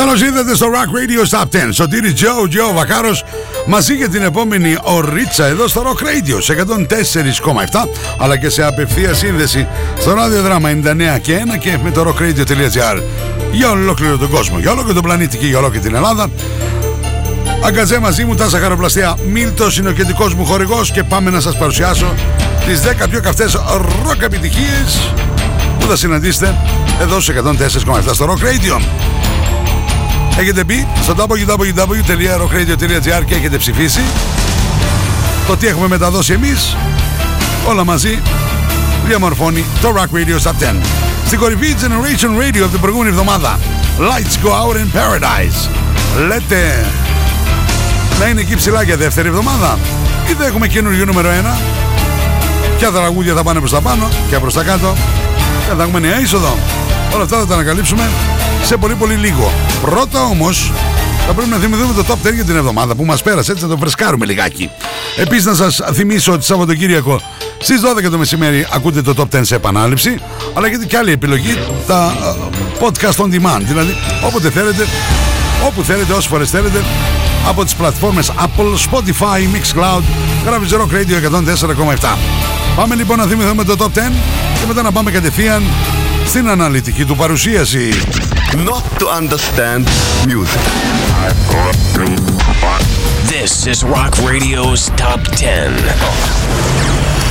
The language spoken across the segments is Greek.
Καλώς ήρθατε στο Rock Radio Stop 10. Σωτήρι Τζο, Τζο Βακάρος μαζί για την επόμενη ωρίτσα εδώ στο Rock Radio σε 104,7 αλλά και σε απευθεία σύνδεση στο ραδιοδράμα 99 και 1 και με το rockradio.gr για ολόκληρο τον κόσμο, για ολόκληρο τον πλανήτη και για ολόκληρη την Ελλάδα. Αγκαζέ μαζί μου, τα χαροπλαστεία Μίλτος είναι ο κεντρικός μου χορηγός και πάμε να σας παρουσιάσω τις 10 πιο καυτές ροκ επιτυχίες που θα συναντήσετε εδώ σε 104,7 στο Rock Radio. Έχετε μπει στο www.rockradio.gr και έχετε ψηφίσει. Το τι έχουμε μεταδώσει εμείς όλα μαζί διαμορφώνει το Rock Radio Stop 10 στην κορυφή Generation Radio από την προηγούμενη εβδομάδα. Lights Go Out in Paradise. Λέτε να είναι εκεί ψηλά για δεύτερη εβδομάδα. Ή δεν έχουμε καινούργιο νούμερο 1 ποια τραγούδια θα πάνε προς τα πάνω και προς τα κάτω. Και θα έχουμε νέα είσοδο. Όλα αυτά θα τα ανακαλύψουμε σε πολύ πολύ λίγο. Πρώτα όμως θα πρέπει να θυμηθούμε το top 10 για την εβδομάδα που μας πέρασε έτσι να το φρεσκάρουμε λιγάκι. Επίσης να σας θυμίσω ότι Σαββατοκύριακο στις 12 το μεσημέρι ακούτε το top 10 σε επανάληψη αλλά έχετε και άλλη επιλογή τα uh, podcast on demand δηλαδή όποτε θέλετε όπου θέλετε όσες φορές θέλετε από τις πλατφόρμες Apple, Spotify, Mixcloud γράφεις Rock Radio 104,7 Πάμε λοιπόν να θυμηθούμε το top 10 και μετά να πάμε κατευθείαν στην αναλυτική του παρουσίαση. Not to understand music. This is Rock Radio's Top 10.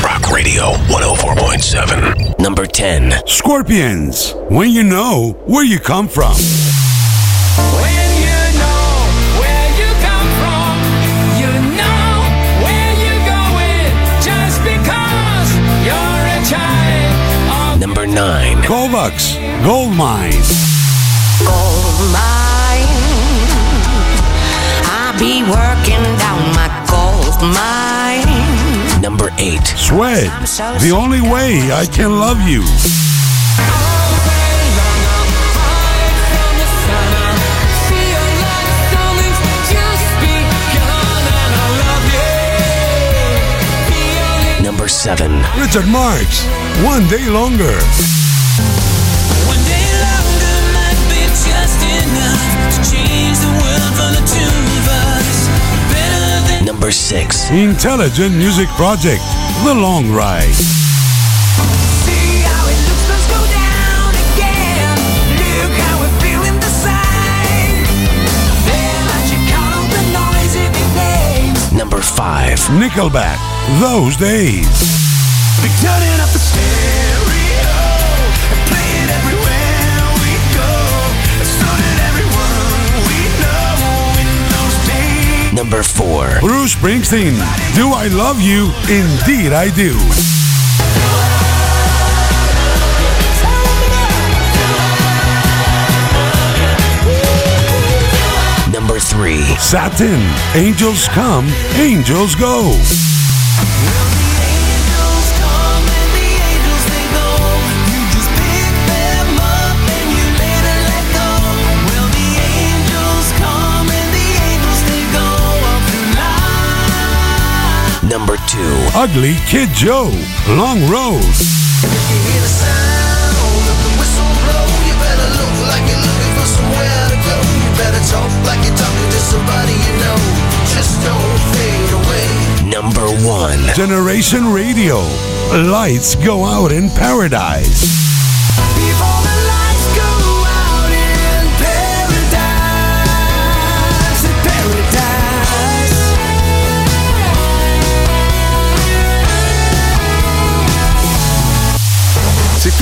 Rock Radio 104.7. Number 10. Scorpions, when you know where you come from. 9. Kovacs, Gold Mine. gold mine. I be working down my gold mine. Number 8. Sweat, the only way I can love you. 7. Richard Marks, One Day Longer. One day longer might be just enough to change the world for the two of us. Number 6. Intelligent Music Project, The Long Ride. Number 5. Nickelback, those days. Number 4. Bruce Springsteen, Do I Love You? Indeed I Do. Number 3. Satin, Angels Come, Angels Go. Ugly Kid Joe, Long Road. Number 1. Generation Radio, Lights Go Out in Paradise.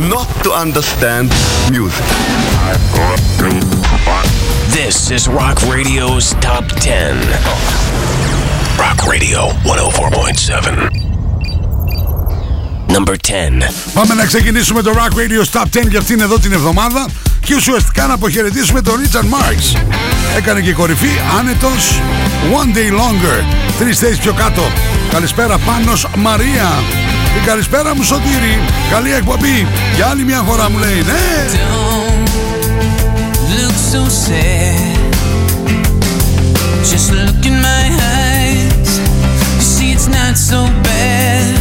Not to understand music. This is Rock Radio's Top 10. Rock Radio 104.7. Number 10. Πάμε να ξεκινήσουμε το Rock Radio Top 10 για αυτήν εδώ την εβδομάδα και ουσιαστικά να αποχαιρετήσουμε τον Richard Marx. Έκανε και κορυφή άνετος One Day Longer. Τρεις θέσεις πιο κάτω. Καλησπέρα Πάνος Μαρία. Και καλησπέρα μου Σωτήρη. Καλή εκπομπή. Για άλλη μια φορά μου λέει ναι. look so sad. Just look in my eyes. You see, it's not so bad.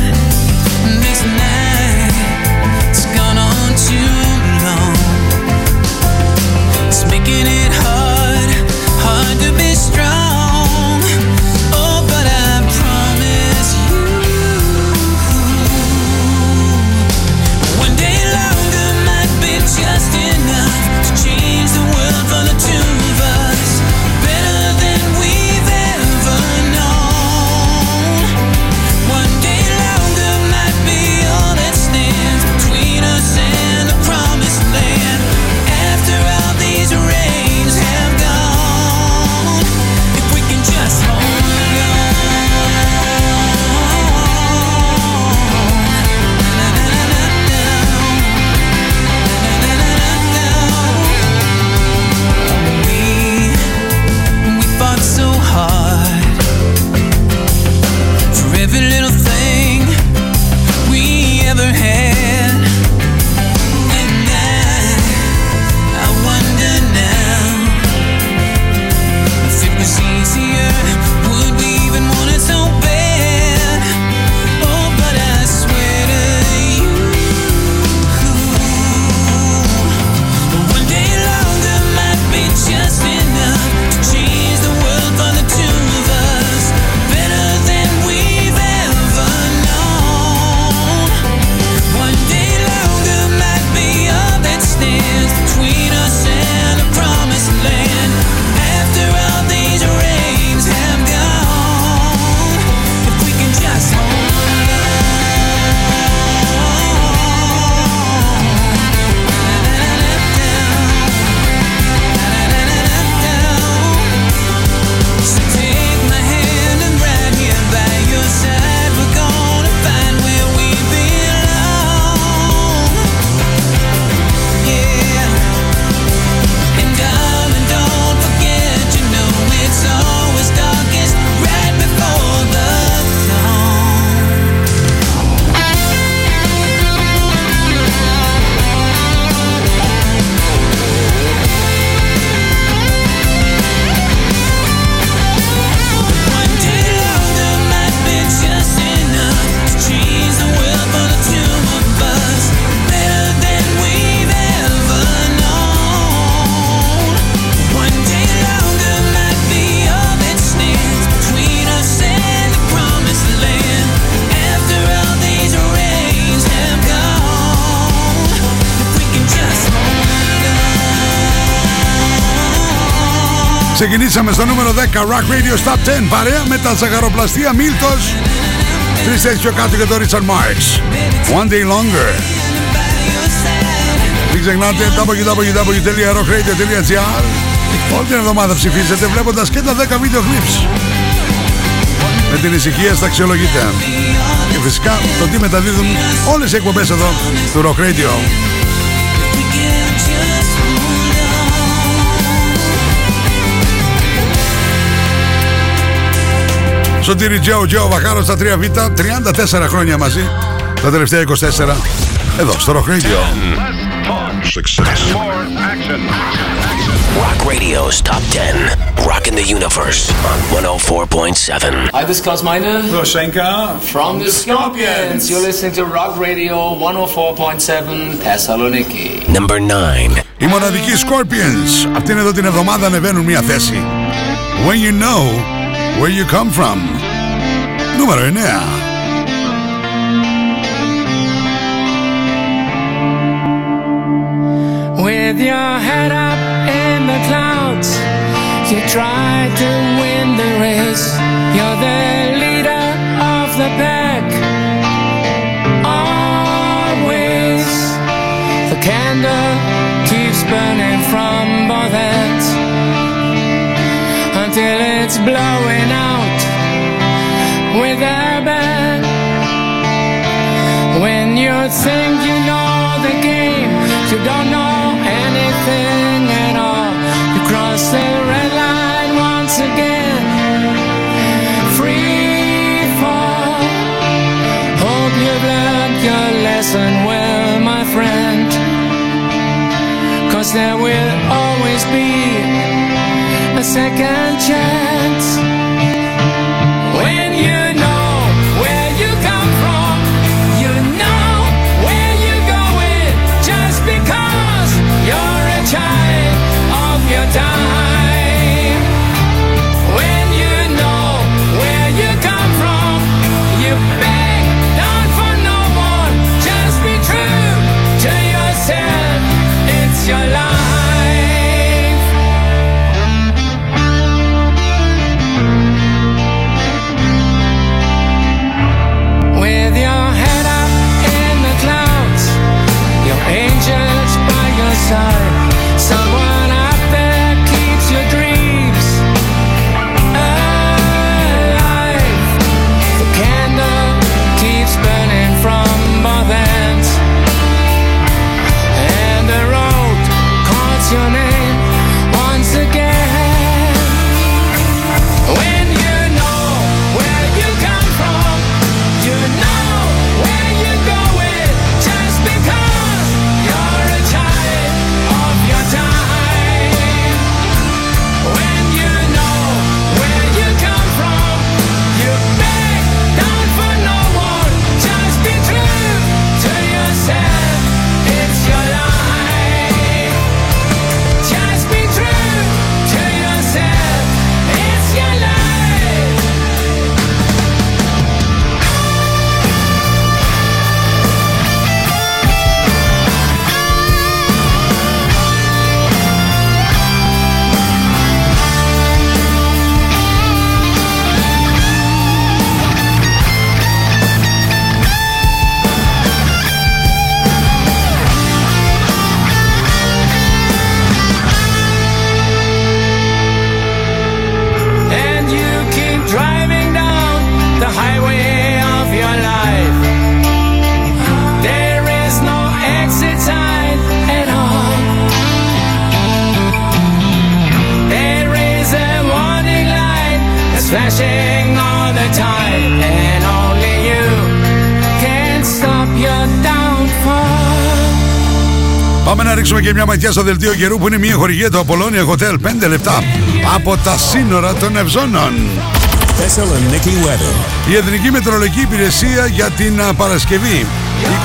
Ξεκινήσαμε στο νούμερο 10 Rock Radio Top 10 παρέα με τα ζαχαροπλαστεία Μίλτος Τρεις θέσεις πιο κάτω για τον Richard Marx. One Day Longer. Μην ξεχνάτε www.rockradio.gr Όλη την εβδομάδα ψηφίζετε βλέποντας και τα 10 βίντεο clips. Με την ησυχία στα αξιολογείτε. Και φυσικά το τι μεταδίδουν όλες οι εκπομπές εδώ του Rock Radio Σωτήρι Τζέο Τζέο Βαχάρο στα 3Β 34 χρόνια μαζί Τα τελευταία 24 Εδώ στο Rock Radio Rock Radio's Top 10. Rocking the universe on 104.7. Hi, this is Klaus Meine. Roshenka. From the Scorpions. You're listening to Rock Radio 104.7 Thessaloniki. Number 9. Οι μοναδικοί Scorpions Αυτήν εδώ την εβδομάδα ανεβαίνουν μια θέση When you know Where You Come From. Numero 9. With your head up in the clouds, you try to win the race. You're the leader of the pack. Always the candle keeps burning. It's blowing out with a bang. When you think you know the game, you don't know anything at all. You cross the red line once again. Free fall. Hope you've learned your lesson well, my friend. Cause there will second chance. Και μια ματιά στο δελτίο καιρού που είναι μια χορηγία του Apollonia Hotel 5 λεπτά από τα σύνορα των Ευζώνων. Thessaloniki weather. Η Εθνική Μετρολογική Υπηρεσία για την α, Παρασκευή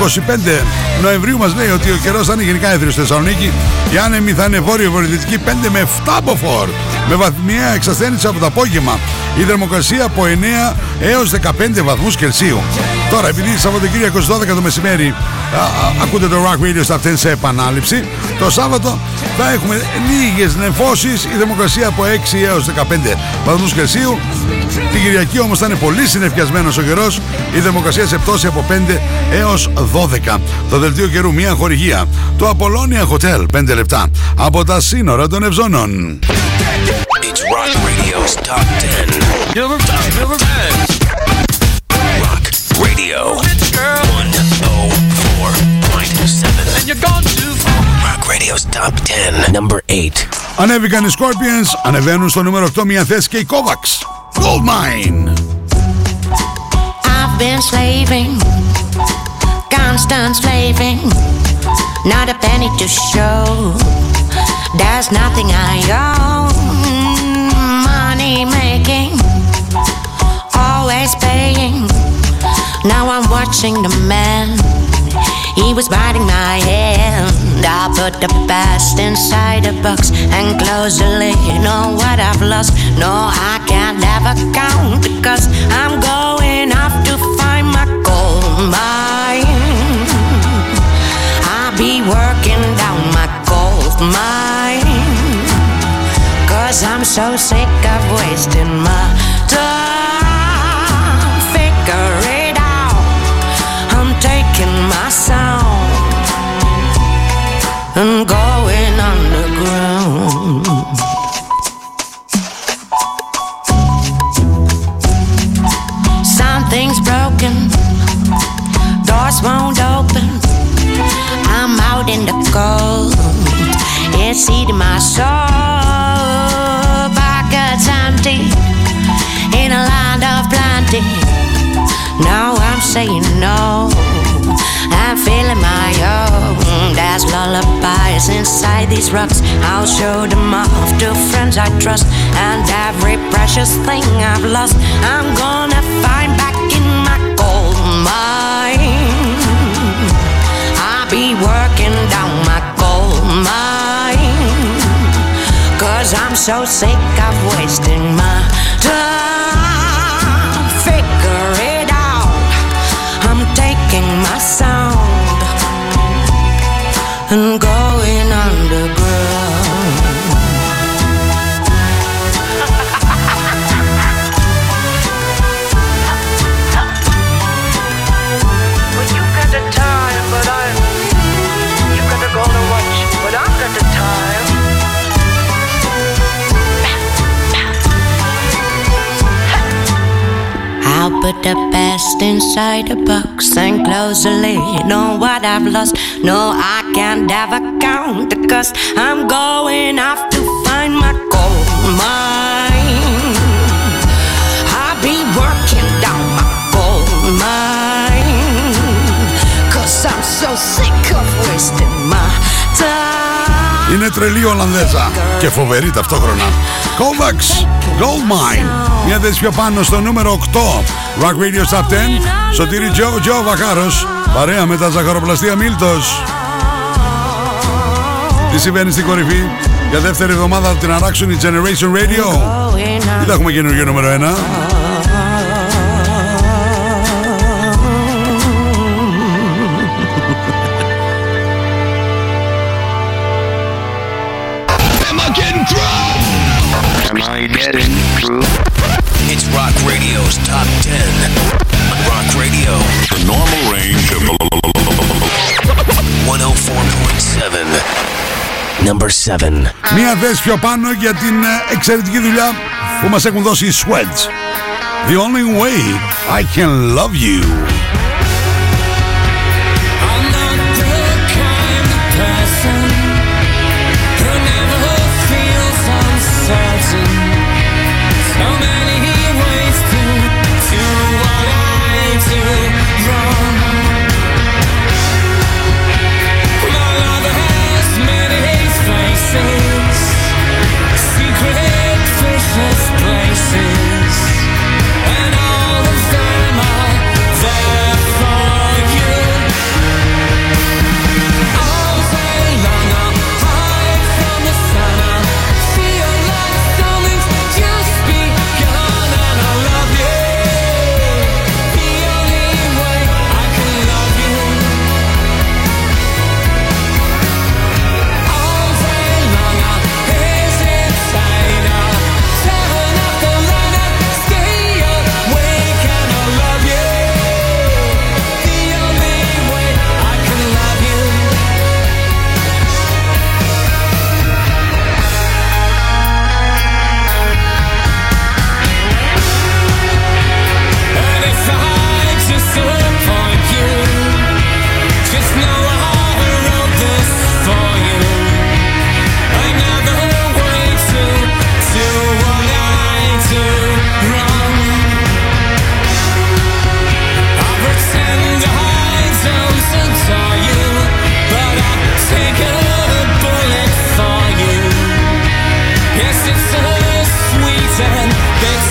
25 Νοεμβρίου μας λέει ότι ο καιρός θα είναι γενικά έθριος στη Θεσσαλονίκη. Η άνεμη θα είναι βόρειο-βορειοδυτική 5 με 7 μποφόρ με βαθμιαία εξασθένηση από το απόγευμα. Η θερμοκρασία από 9 έως 15 βαθμούς Κελσίου. Τώρα, επειδή Σαββατοκύριακο 12 το μεσημέρι α, α, ακούτε το Rock Radio στα 10 σε επανάληψη, το Σάββατο θα έχουμε λίγες νεφώσεις, η θερμοκρασία από 6 έως 15 βαθμούς Κελσίου. Την Κυριακή όμως θα είναι πολύ συνεφιασμένος ο καιρός, η θερμοκρασία σε πτώση από 5 έως 12. Το δελτίο καιρού μια χορηγία. Το Απολώνια Hotel 5 λεπτά από τα σύνορα των Ευζώνων. Rock Radio's Top Rock Radio. Top number 8. Ανέβηκαν οι Scorpions, ανεβαίνουν στο νούμερο 8 μια θέση και η Kovacs. Gold been slaving constant slaving, not a penny to show. There's nothing I own. Money making, always paying. Now I'm watching the man. He was biting my hand. I put the past inside a box and close the lid on know what I've lost. No, I can't ever count because I'm going off to find my gold mine working down my gold mine. Cause I'm so sick of wasting my time. Figure it out. I'm taking my sound and going underground. Something's broken, doors won't open. I'm out in the cold, it's eating my soul. Pockets empty, in a land of plenty. Now I'm saying no. I'm feeling my own. There's lullabies inside these rocks. I'll show them off to friends I trust. And every precious thing I've lost, I'm gonna find back in my gold mine. Be working down my gold mine. Cause I'm so sick of wasting my time. The best inside a box and close the lid on what I've lost. No, I can't ever count the cost. I'm going off to find my gold mine. I'll be working down my gold mine. Cause I'm so sick of wasting my time. Είναι τρελή Ολλανδέζα και φοβερή ταυτόχρονα. Kovacs, Gold Mine. Μια θέση πιο πάνω στο νούμερο 8. Rock Radio Top 10. Σωτήρι Τζο, Τζο Βακάρος. Παρέα με τα ζαχαροπλαστεία Μίλτος. Τι συμβαίνει στην κορυφή; Για δεύτερη εβδομάδα θα την αράξουν η Generation Radio. Τι θα έχουμε καινούργιο νούμερο 1. Radio's Top 10. Rock Radio. The normal range of 104.7. Number 7. Μία θέση πιο πάνω για την ε, εξαιρετική δουλειά που μας έχουν δώσει οι Sweats. The only way I can love you.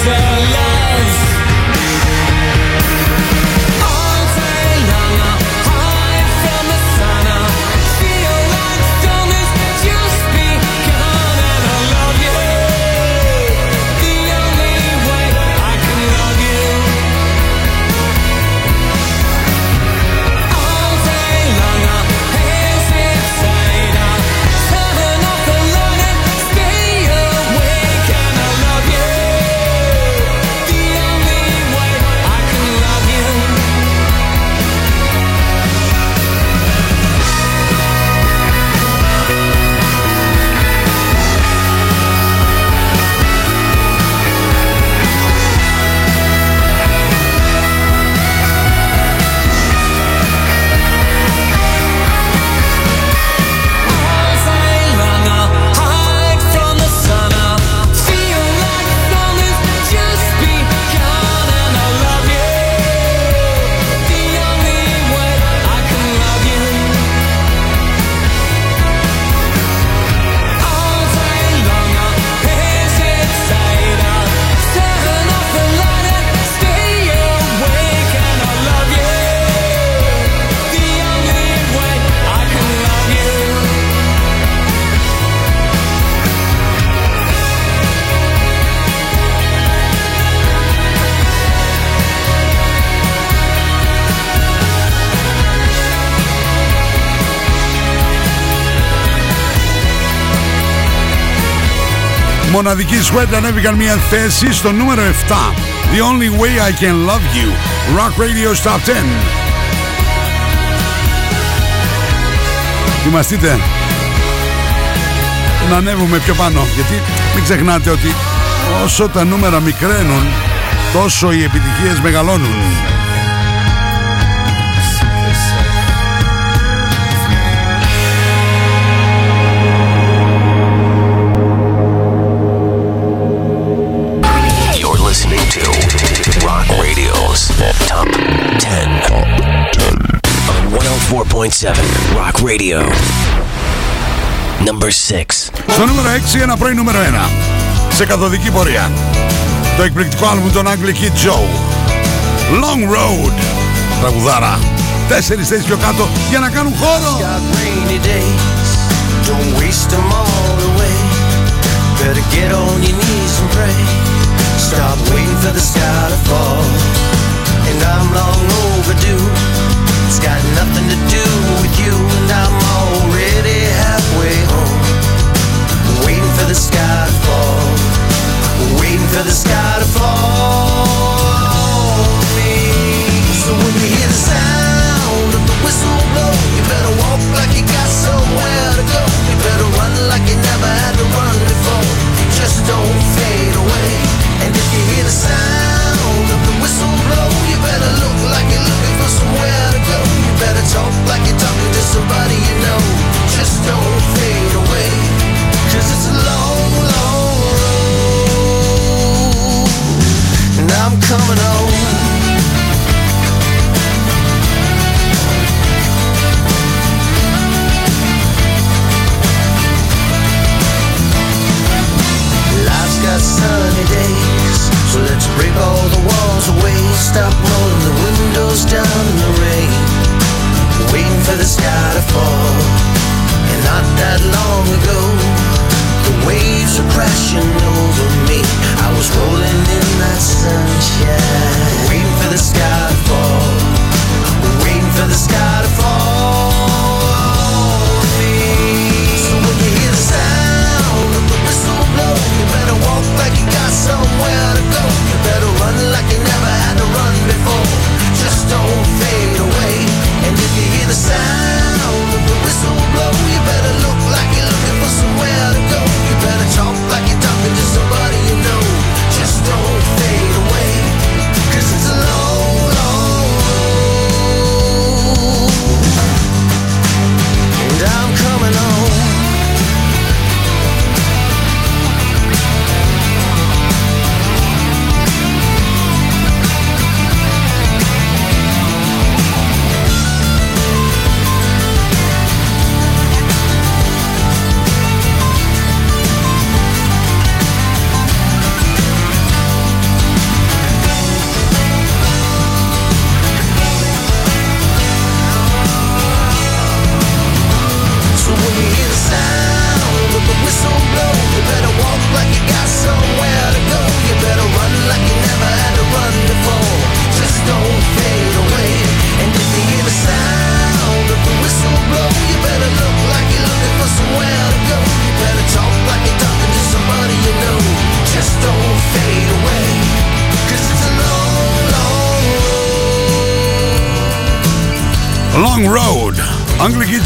The lives Μοναδική Sweat ανέβηκαν μια θέση στο νούμερο 7. The Only Way I Can Love You. Rock Radio Top 10. Θυμαστείτε να ανέβουμε πιο πάνω γιατί μην ξεχνάτε ότι όσο τα νούμερα μικραίνουν τόσο οι επιτυχίες μεγαλώνουν. 104.7 Rock Radio. Number 6. Στο νούμερο 6 ένα πρώην νούμερο 1. Σε καθοδική πορεία. Το εκπληκτικό άλμπουμ των Ugly Kid Joe. Long Road. Τραγουδάρα. Τέσσερις θέσεις πιο κάτω για να κάνουν χώρο. got rainy days. Don't waste them all away. Better get on your knees and pray. Stop waiting for the sky to fall. And I'm long overdue. It's got nothing to do with you, and I'm already halfway home. Waiting for the sky to fall. Waiting for the sky to fall. on me. So when you hear the sound of the whistle blow, you better walk like you got somewhere to go. You better run like you never had to run before. Just don't fade away. And if you hear the sound of the whistle blow, you better look like you're looking for somewhere better talk like you're talking to somebody you know. Just don't fade away. Cause it's a long,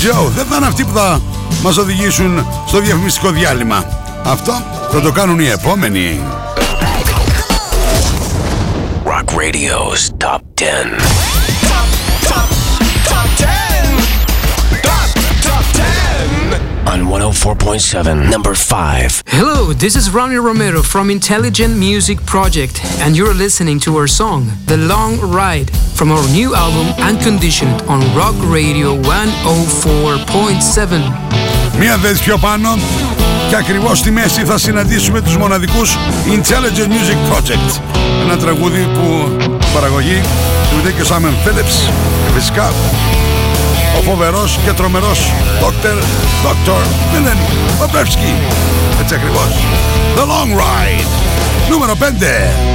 Joe. Δεν θα είναι αυτοί που θα μας οδηγήσουν στο διαφημιστικό διάλειμμα. Αυτό θα το κάνουν οι επόμενοι. Rock Radio's Top 10. On 104.7, number 5. Hello, this is Ronnie Romero from Intelligent Music Project, and you're listening to our song, The Long Ride, from our new album, Unconditioned, on Rock Radio 104.7. Μία θέση πιο πάνω και ακριβώς στη μέση θα συναντήσουμε τους μοναδικούς Intelligent Music Project. Ένα τραγούδι που παραγωγή του και ο Σάμεν Phillips και φυσικά ο φοβερός και τρομερός Dr. Dr. Milan Παπεύσκη. Έτσι ακριβώς. The Long Ride. Νούμερο 5.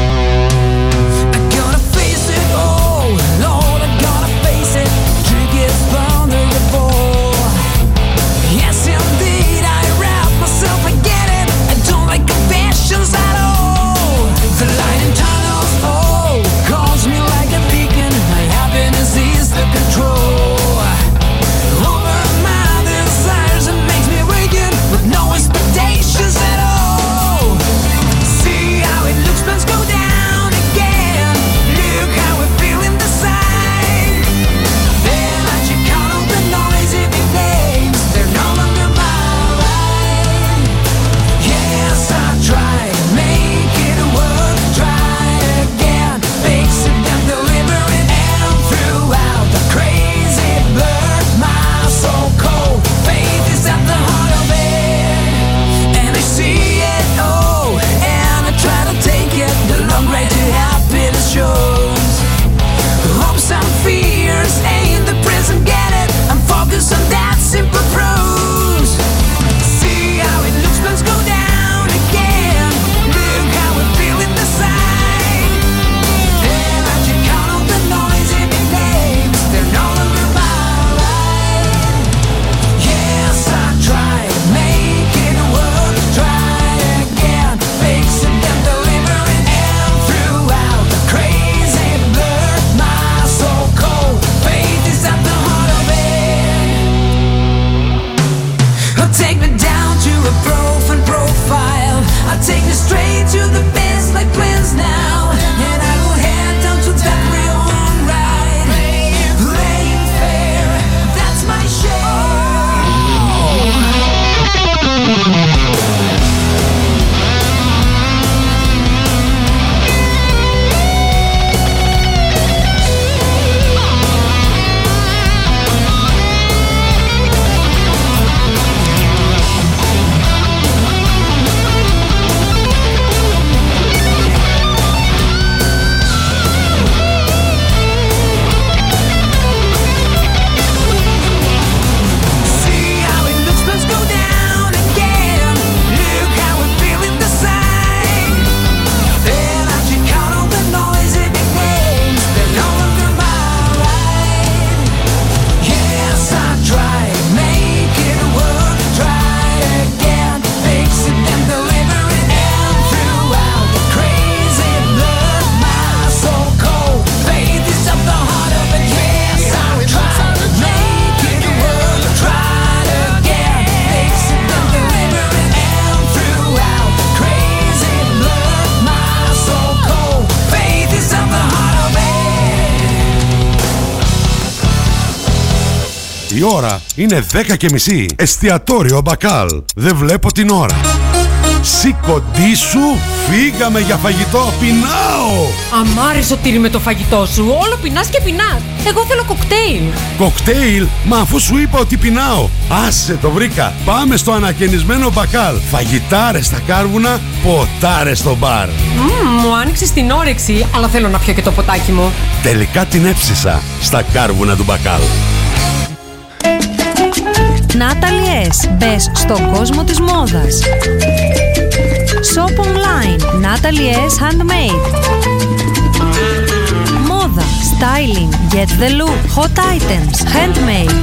Είναι 10 και μισή. Εστιατόριο Μπακάλ. Δεν βλέπω την ώρα. Σηκωτή σου, φύγαμε για φαγητό, πεινάω! Αμάρε σωτήρι με το φαγητό σου, όλο πεινάς και πεινάς. Εγώ θέλω κοκτέιλ. Κοκτέιλ, μα αφού σου είπα ότι πεινάω. Άσε το βρήκα. Πάμε στο ανακαινισμένο μπακάλ. Φαγητάρες στα κάρβουνα, ποτάρες στο μπαρ. Μμμ, μου άνοιξες την όρεξη, αλλά θέλω να πιω και το ποτάκι μου. Τελικά την έψησα στα κάρβουνα του μπακάλ. Natalie S. Μπες στον κόσμο της μόδας. Shop online. Natalie S. Handmade. Μόδα. Styling. Get the look. Hot items. Handmade.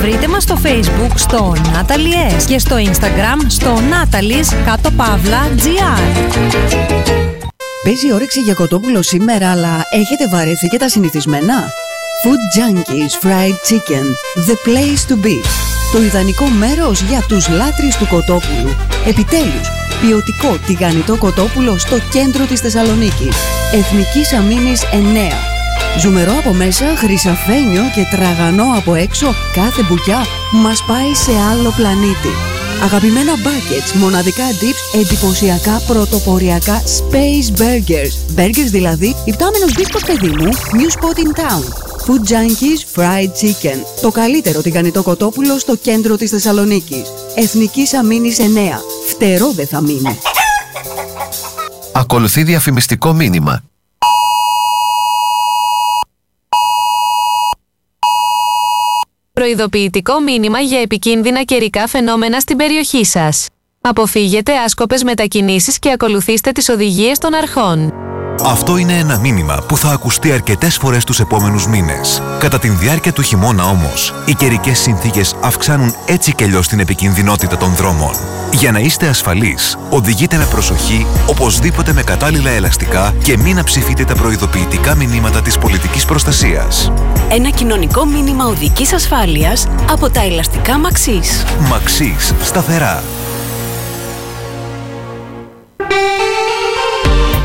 Βρείτε μας στο facebook στο Natalie S. και στο instagram στο Natalie's κάτω παύλα GR. Παίζει όρεξη για κοτόπουλο σήμερα, αλλά έχετε βαρεθεί και τα συνηθισμένα; Food Junkies Fried Chicken. The place to be. Το ιδανικό μέρος για τους λάτρεις του κοτόπουλου. Επιτέλους, ποιοτικό τηγανιτό κοτόπουλο στο κέντρο της Θεσσαλονίκης. Εθνικής Αμήνης 9. Ζουμερό από μέσα, χρυσαφένιο και τραγανό από έξω, κάθε μπουκιά μας πάει σε άλλο πλανήτη. Αγαπημένα buckets, μοναδικά dips, εντυπωσιακά πρωτοποριακά space burgers. Burgers δηλαδή, υπτάμενος beef το παιδί μου, new spot in town. Food Junkies Fried Chicken. Το καλύτερο τηγανιτό κοτόπουλο στο κέντρο της Θεσσαλονίκης. Εθνικής Αμήνης 9. Φτερό δεν θα μείνει. Ακολουθεί διαφημιστικό μήνυμα. Προειδοποιητικό μήνυμα για επικίνδυνα καιρικά φαινόμενα στην περιοχή σας. Αποφύγετε άσκοπες μετακινήσεις και ακολουθήστε τις οδηγίες των αρχών. Αυτό είναι ένα μήνυμα που θα ακουστεί αρκετές φορές τους επόμενους μήνες. Κατά τη διάρκεια του χειμώνα όμως, οι καιρικές συνθήκες αυξάνουν έτσι κι αλλιώς την επικινδυνότητα των δρόμων. Για να είστε ασφαλείς, οδηγείτε με προσοχή, οπωσδήποτε με κατάλληλα ελαστικά και μην αψηφείτε τα προειδοποιητικά μηνύματα της πολιτικής προστασίας. Ένα κοινωνικό μήνυμα οδικής ασφάλειας από τα ελαστικά Μαξής. Μαξί, σταθερά.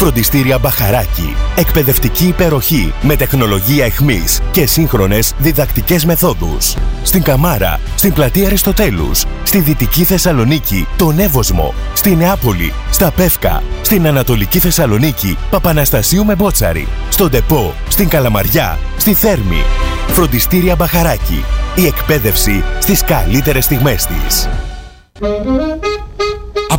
Φροντιστήρια Μπαχαράκι. Εκπαιδευτική υπεροχή με τεχνολογία εχμής και σύγχρονες διδακτικές μεθόδους. Στην Καμάρα, στην πλατεία Αριστοτέλους, στη Δυτική Θεσσαλονίκη, τον Εύωσμο, στη Νεάπολη, στα Πεύκα, στην Ανατολική Θεσσαλονίκη, Παπαναστασίου με Μπότσαρη, στον Τεπό, στην Καλαμαριά, στη Θέρμη. Φροντιστήρια Μπαχαράκι. Η εκπαίδευση στις καλύτερες στιγμές της.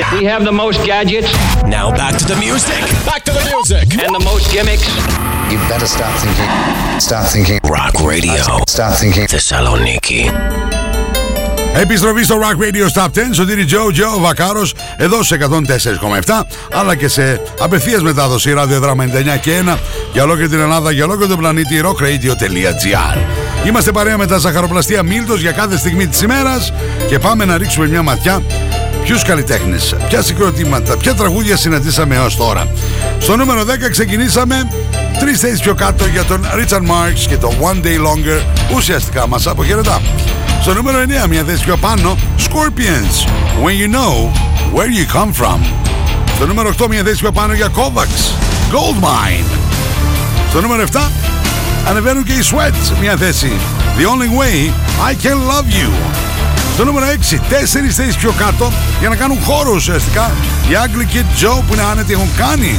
We have the most gadgets. Now back to the music. Back to the music. And the most gimmicks. You better start thinking. Start thinking. Rock Radio. Start thinking. Θεσσαλονίκη. Επιστροφή στο Rock Radio Stop 10, Σωτήρι Τζο, Τζο, Βακάρος, εδώ σε 104,7, αλλά και σε απευθείας μετάδοση ραδιοδράμα 99 και 1 για ολόκληρη την Ελλάδα, για ολόκληρο τον πλανήτη, rockradio.gr. Είμαστε παρέα με τα ζαχαροπλαστεία Μίλτος για κάθε στιγμή της ημέρας και πάμε να ρίξουμε μια ματιά ποιους καλλιτέχνες, ποια συγκροτήματα, ποια τραγούδια συναντήσαμε έως τώρα. Στο νούμερο 10 ξεκινήσαμε τρεις θέσεις πιο κάτω για τον Richard Marx και το One Day Longer ουσιαστικά μας αποχαιρετά. Στο νούμερο 9 μια θέση πιο πάνω Scorpions When You Know Where You Come From Στο νούμερο 8 μια θέση πιο πάνω για Kovacs Gold Mine Στο νούμερο 7 Ανεβαίνουν και οι Sweats μια θέση. The only way I can love you. Στο νούμερο 6, τέσσερις θέσεις πιο κάτω για να κάνουν χώρο ουσιαστικά. Οι Ugly Kid Joe που είναι άνετοι έχουν κάνει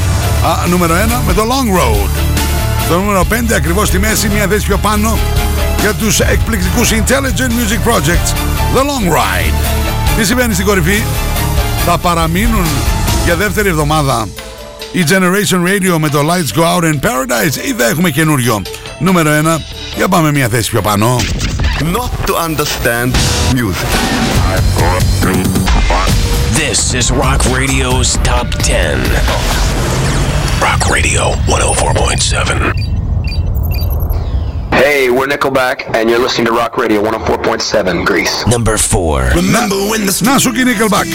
α, νούμερο 1 με το Long Road. Στο νούμερο 5 ακριβώς στη μέση, μια θέση πιο πάνω για τους εκπληκτικούς Intelligent Music Projects The Long Ride. Τι συμβαίνει στην κορυφή, θα παραμείνουν για δεύτερη εβδομάδα η Generation Radio με το Lights Go Out in Paradise ή θα έχουμε καινούριο. Νούμερο 1, για πάμε μια θέση πιο πάνω. Not to understand music. This is Rock Radio's Top 10. Rock Radio 104.7. Hey, we're Nickelback, and you're listening to Rock Radio 104.7 Greece. Number 4. Να σου και η Nickelback.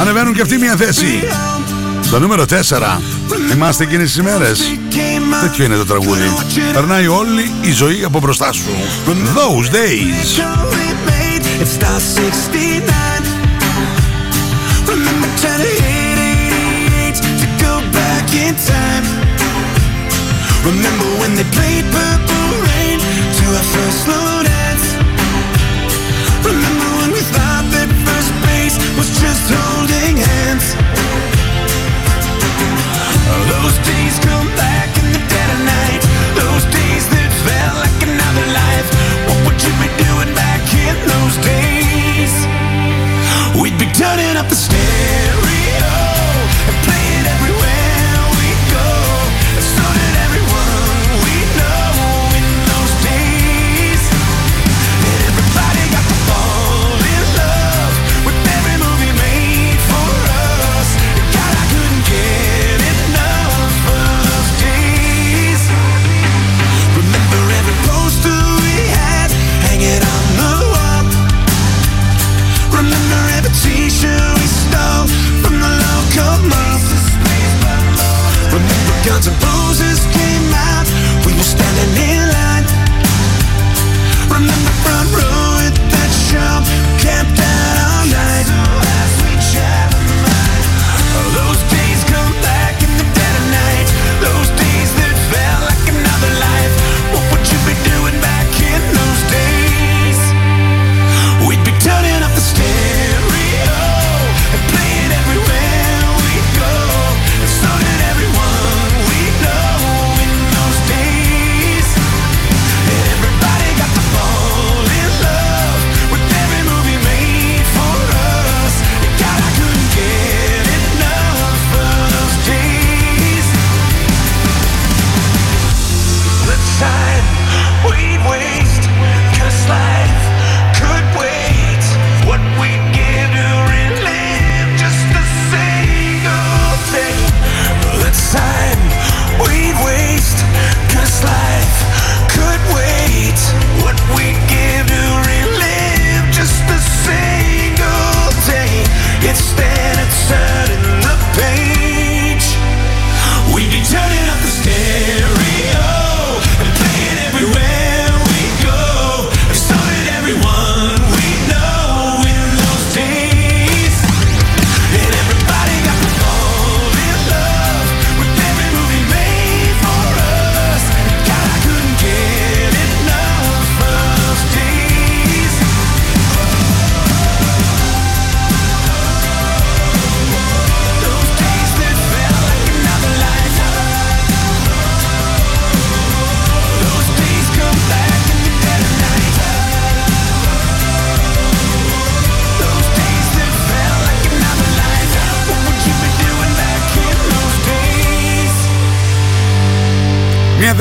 Ανεβαίνουν και αυτοί μια θέση. Στο νούμερο 4. Είμαστε εκείνες τις ημέρες. Τέτοιο είναι το τραγούδι. Περνάει όλη η ζωή από μπροστά σου. Those days. It's star 69. Remember turning 88 to go back in time. Remember when they played Purple Rain to our first slow dance. Remember when we thought that first base was just holding turning up the stereo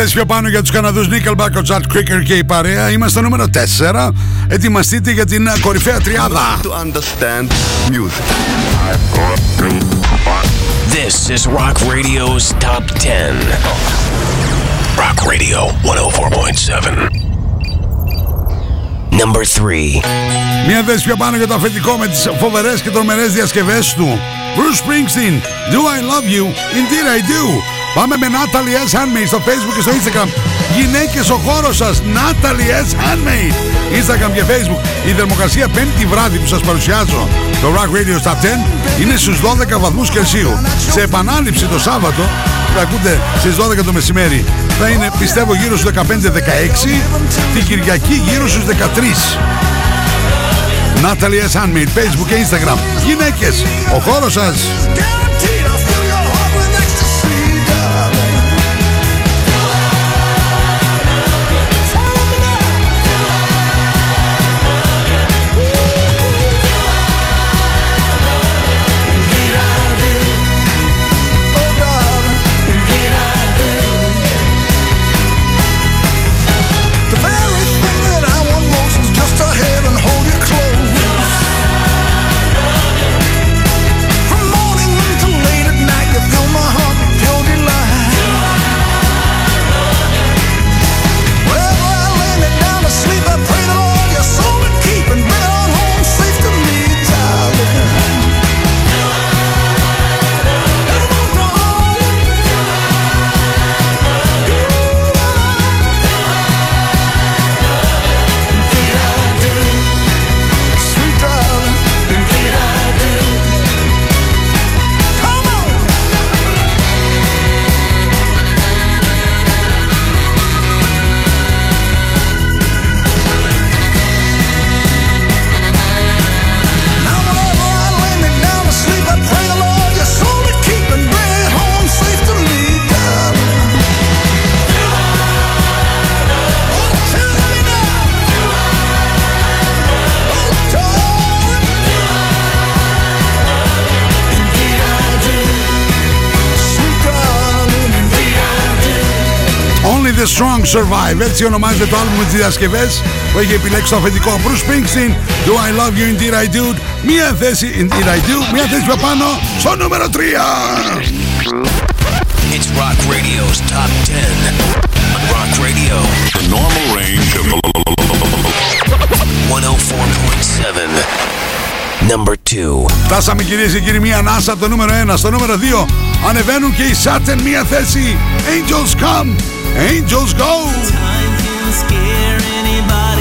Μια θέση πιο πάνω για τους Καναδούς Nickelback, ο Chad Creeker και η παρέα. Είμαστε στο νούμερο 4. Ετοιμαστείτε για την ε, κορυφαία τριάδα. To understand music. This is Rock Radio's Top 10. Rock Radio 104.7. Number 3. Μια θέση πιο πάνω για το αφεντικό με τις φοβερές και τρομερές διασκευές του. Bruce Springsteen, Do I Love You? Indeed I Do; Πάμε με Natalie S. Handmade στο Facebook και στο Instagram. Γυναίκες, ο χώρος σας. Natalie S. Handmade. Instagram και Facebook. Η θερμοκρασία πέμπτη βράδυ που σας παρουσιάζω το Rock Radio Top 10 είναι στους 12 βαθμούς Κελσίου. Σε επανάληψη το Σάββατο θα ακούτε στις 12 το μεσημέρι θα είναι πιστεύω γύρω στους 15-16 την Κυριακή γύρω στους 13. Natalie S. Handmade, Facebook και Instagram. Γυναίκες, ο χώρος σας. Strong Survive. Έτσι ονομάζεται το άλμπουμ τη διασκευέ που έχει επιλέξει το αφεντικό Bruce Springsteen. Do I love you indeed I do. Μία θέση indeed I do. Μία θέση πιο πάνω στο νούμερο 3. It's Rock Radio's Top 10. Rock Radio. The normal range of 104.7. Number 2. Φτάσαμε κυρίες και κύριοι μία ανάσα από το νούμερο 1. Στο νούμερο 2 ανεβαίνουν και οι Σάτσεν μία θέση. Angels come, angels go. Time can scare anybody.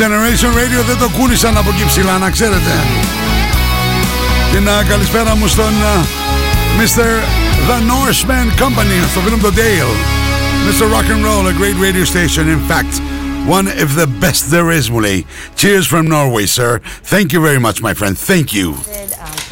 Generation Radio δεν το κούνησαν από εκεί ψηλά, να ξέρετε. Την α, καλησπέρα μου στον α, Mr. The Norseman Company, στο φίλο μου τον Dale. Mr. Rock and Roll, a great radio station, in fact. One of the best there is, μου λέει. Cheers from Norway, sir. Thank you very much, my friend. Thank you.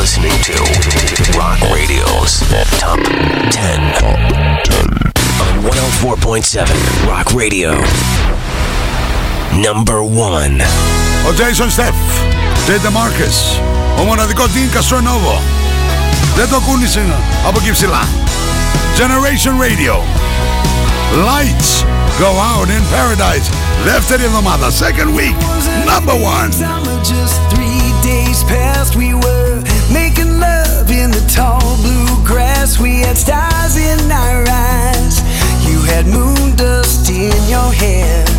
You're listening to Rock Radio's Top 10. On 104.7 Rock Radio. Number 1. Ο Jason Steph, Jay DeMarcus, ο μοναδικό Dean Castronovo. Δεν το κούνησε από εκεί ψηλά. Generation Radio. Lights go out in paradise. Δεύτερη εβδομάδα, second week, number one. Just three days past, we were tall blue grass. We had stars in our eyes. You had moon dust in your hair.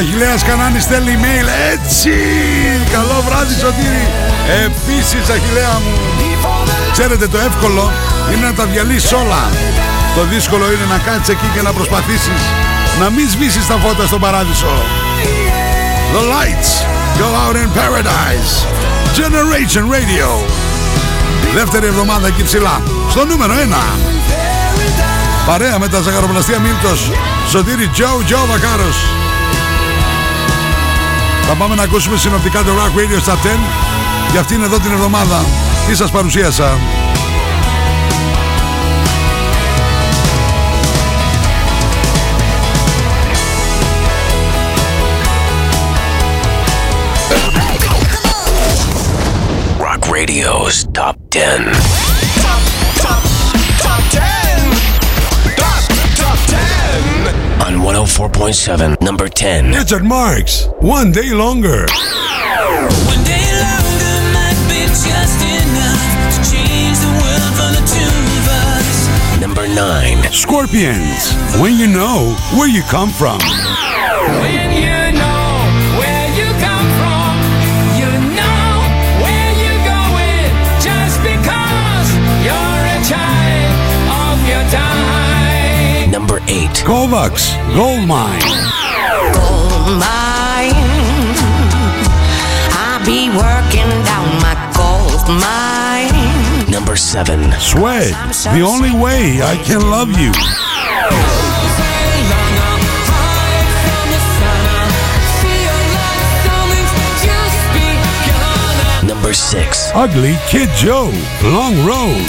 Αχιλέας Κανάνης στέλνει email έτσι Καλό βράδυ Σωτήρη Επίσης Αχιλέα μου Ξέρετε το εύκολο είναι να τα διαλύσεις όλα Το δύσκολο είναι να κάτσεις εκεί και να προσπαθήσεις Να μην σβήσεις τα φώτα στον παράδεισο The lights go out in paradise Generation Radio Δεύτερη εβδομάδα εκεί ψηλά. Στο νούμερο 1. Παρέα με τα ζαχαροπλαστεία Μίλτος. Σωτήρι Τζο Τζο Βακάρος. Θα πάμε να ακούσουμε συνοπτικά το Rock Radio στα 10 για αυτήν εδώ την εβδομάδα. Τι σας παρουσίασα; Rock Radio's Top 10. 104.7, number 10. Richard Marks, One Day Longer. One day longer might be just enough to change the world for the two of us. Number 9. Scorpions, When You Know Where You Come From. Number 8. Kovacs, Gold Mine. gold mine. I be working down my gold mine. Number 7. Sweat, The Only Way I Can Love You. Number 6. Ugly Kid Joe, Long Road.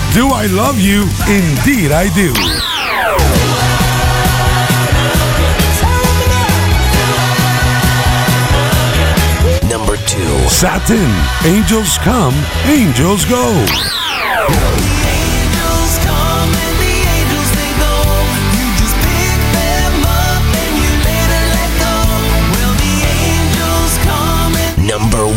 Do I Love You? Indeed I Do. Number 2. Satin, Angels Come, Angels Go.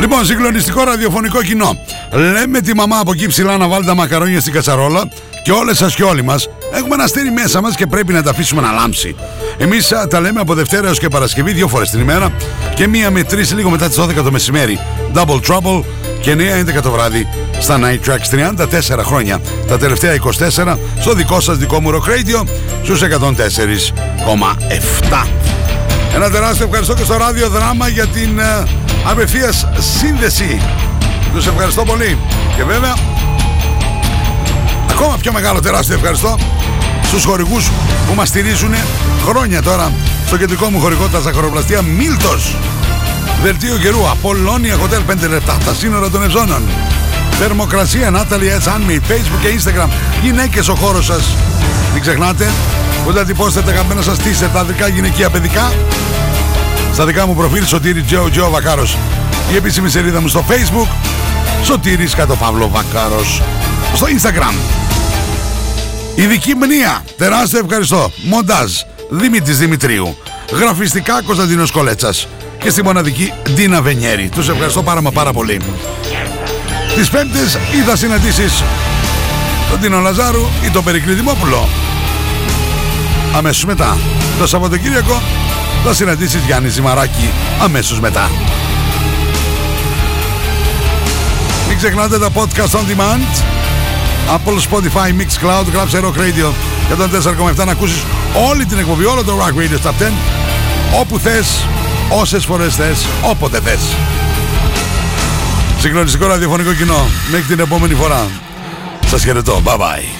Λοιπόν, συγκλονιστικό ραδιοφωνικό κοινό. Λέμε τη μαμά από εκεί ψηλά να βάλει τα μακαρόνια στην κατσαρόλα και όλες σας και όλοι μας έχουμε ένα στήρι μέσα μας και πρέπει να τα αφήσουμε να λάμψει. Εμείς τα λέμε από Δευτέρα έως και Παρασκευή δύο φορές την ημέρα και μία με τρεις λίγο μετά τις 12 το μεσημέρι. Double Trouble και 9-11 το βράδυ στα Night Tracks 34 χρόνια. Τα τελευταία 24 στο δικό σας δικό μου Rock Radio στους 104,7. Ένα τεράστιο ευχαριστώ και στο ράδιο δράμα για την ε, απευθείας σύνδεση. Τους ευχαριστώ πολύ. Και βέβαια, ακόμα πιο μεγάλο τεράστιο ευχαριστώ στους χορηγούς που μας στηρίζουν χρόνια τώρα στο κεντρικό μου χορηγό τα ζαχαροπλαστεία Μίλτος. Δελτίο καιρού, Απολώνια Hotel 5 λεπτά, τα σύνορα των Ευζώνων. Θερμοκρασία, Natalie S. Anmi, Facebook και Instagram. Γυναίκες ο χώρος σας. Μην ξεχνάτε, μπορείτε να τυπώσετε τα αγαπημένα σας t τα αδρικά γυναικεία παιδικά. Στα δικά μου προφίλ Σωτήρι Τζο Τζο Βακάρος. Η επίσημη σελίδα μου στο Facebook Σωτήρης κάτω Παύλο Βακάρος. Στο Instagram. Ειδική μνήα. Τεράστιο ευχαριστώ. Μοντάζ. Δημήτρης Δημητρίου. Γραφιστικά Κωνσταντίνος Κολέτσας. Και στη μοναδική Ντίνα Βενιέρη. Τους ευχαριστώ πάρα μα πάρα πολύ. Τις πέμπτες ή θα συναντήσεις τον Τίνο Λαζάρου ή τον Περικλή Δημόπουλο. Αμέσως μετά. Το Σαββατοκύριακο θα συναντήσεις Γιάννη Ζημαράκη αμέσως μετά. Μην ξεχνάτε τα podcast on demand Apple, Spotify, Mixcloud, γράψε Rock Radio 104,7 να ακούσεις όλη την εκπομπή, όλο το Rock Radio Top 10 όπου θες, όσες φορές θες, όποτε θες. Συγκλονιστικό ραδιοφωνικό κοινό. Μέχρι την επόμενη φορά. Σας χαιρετώ. Bye bye.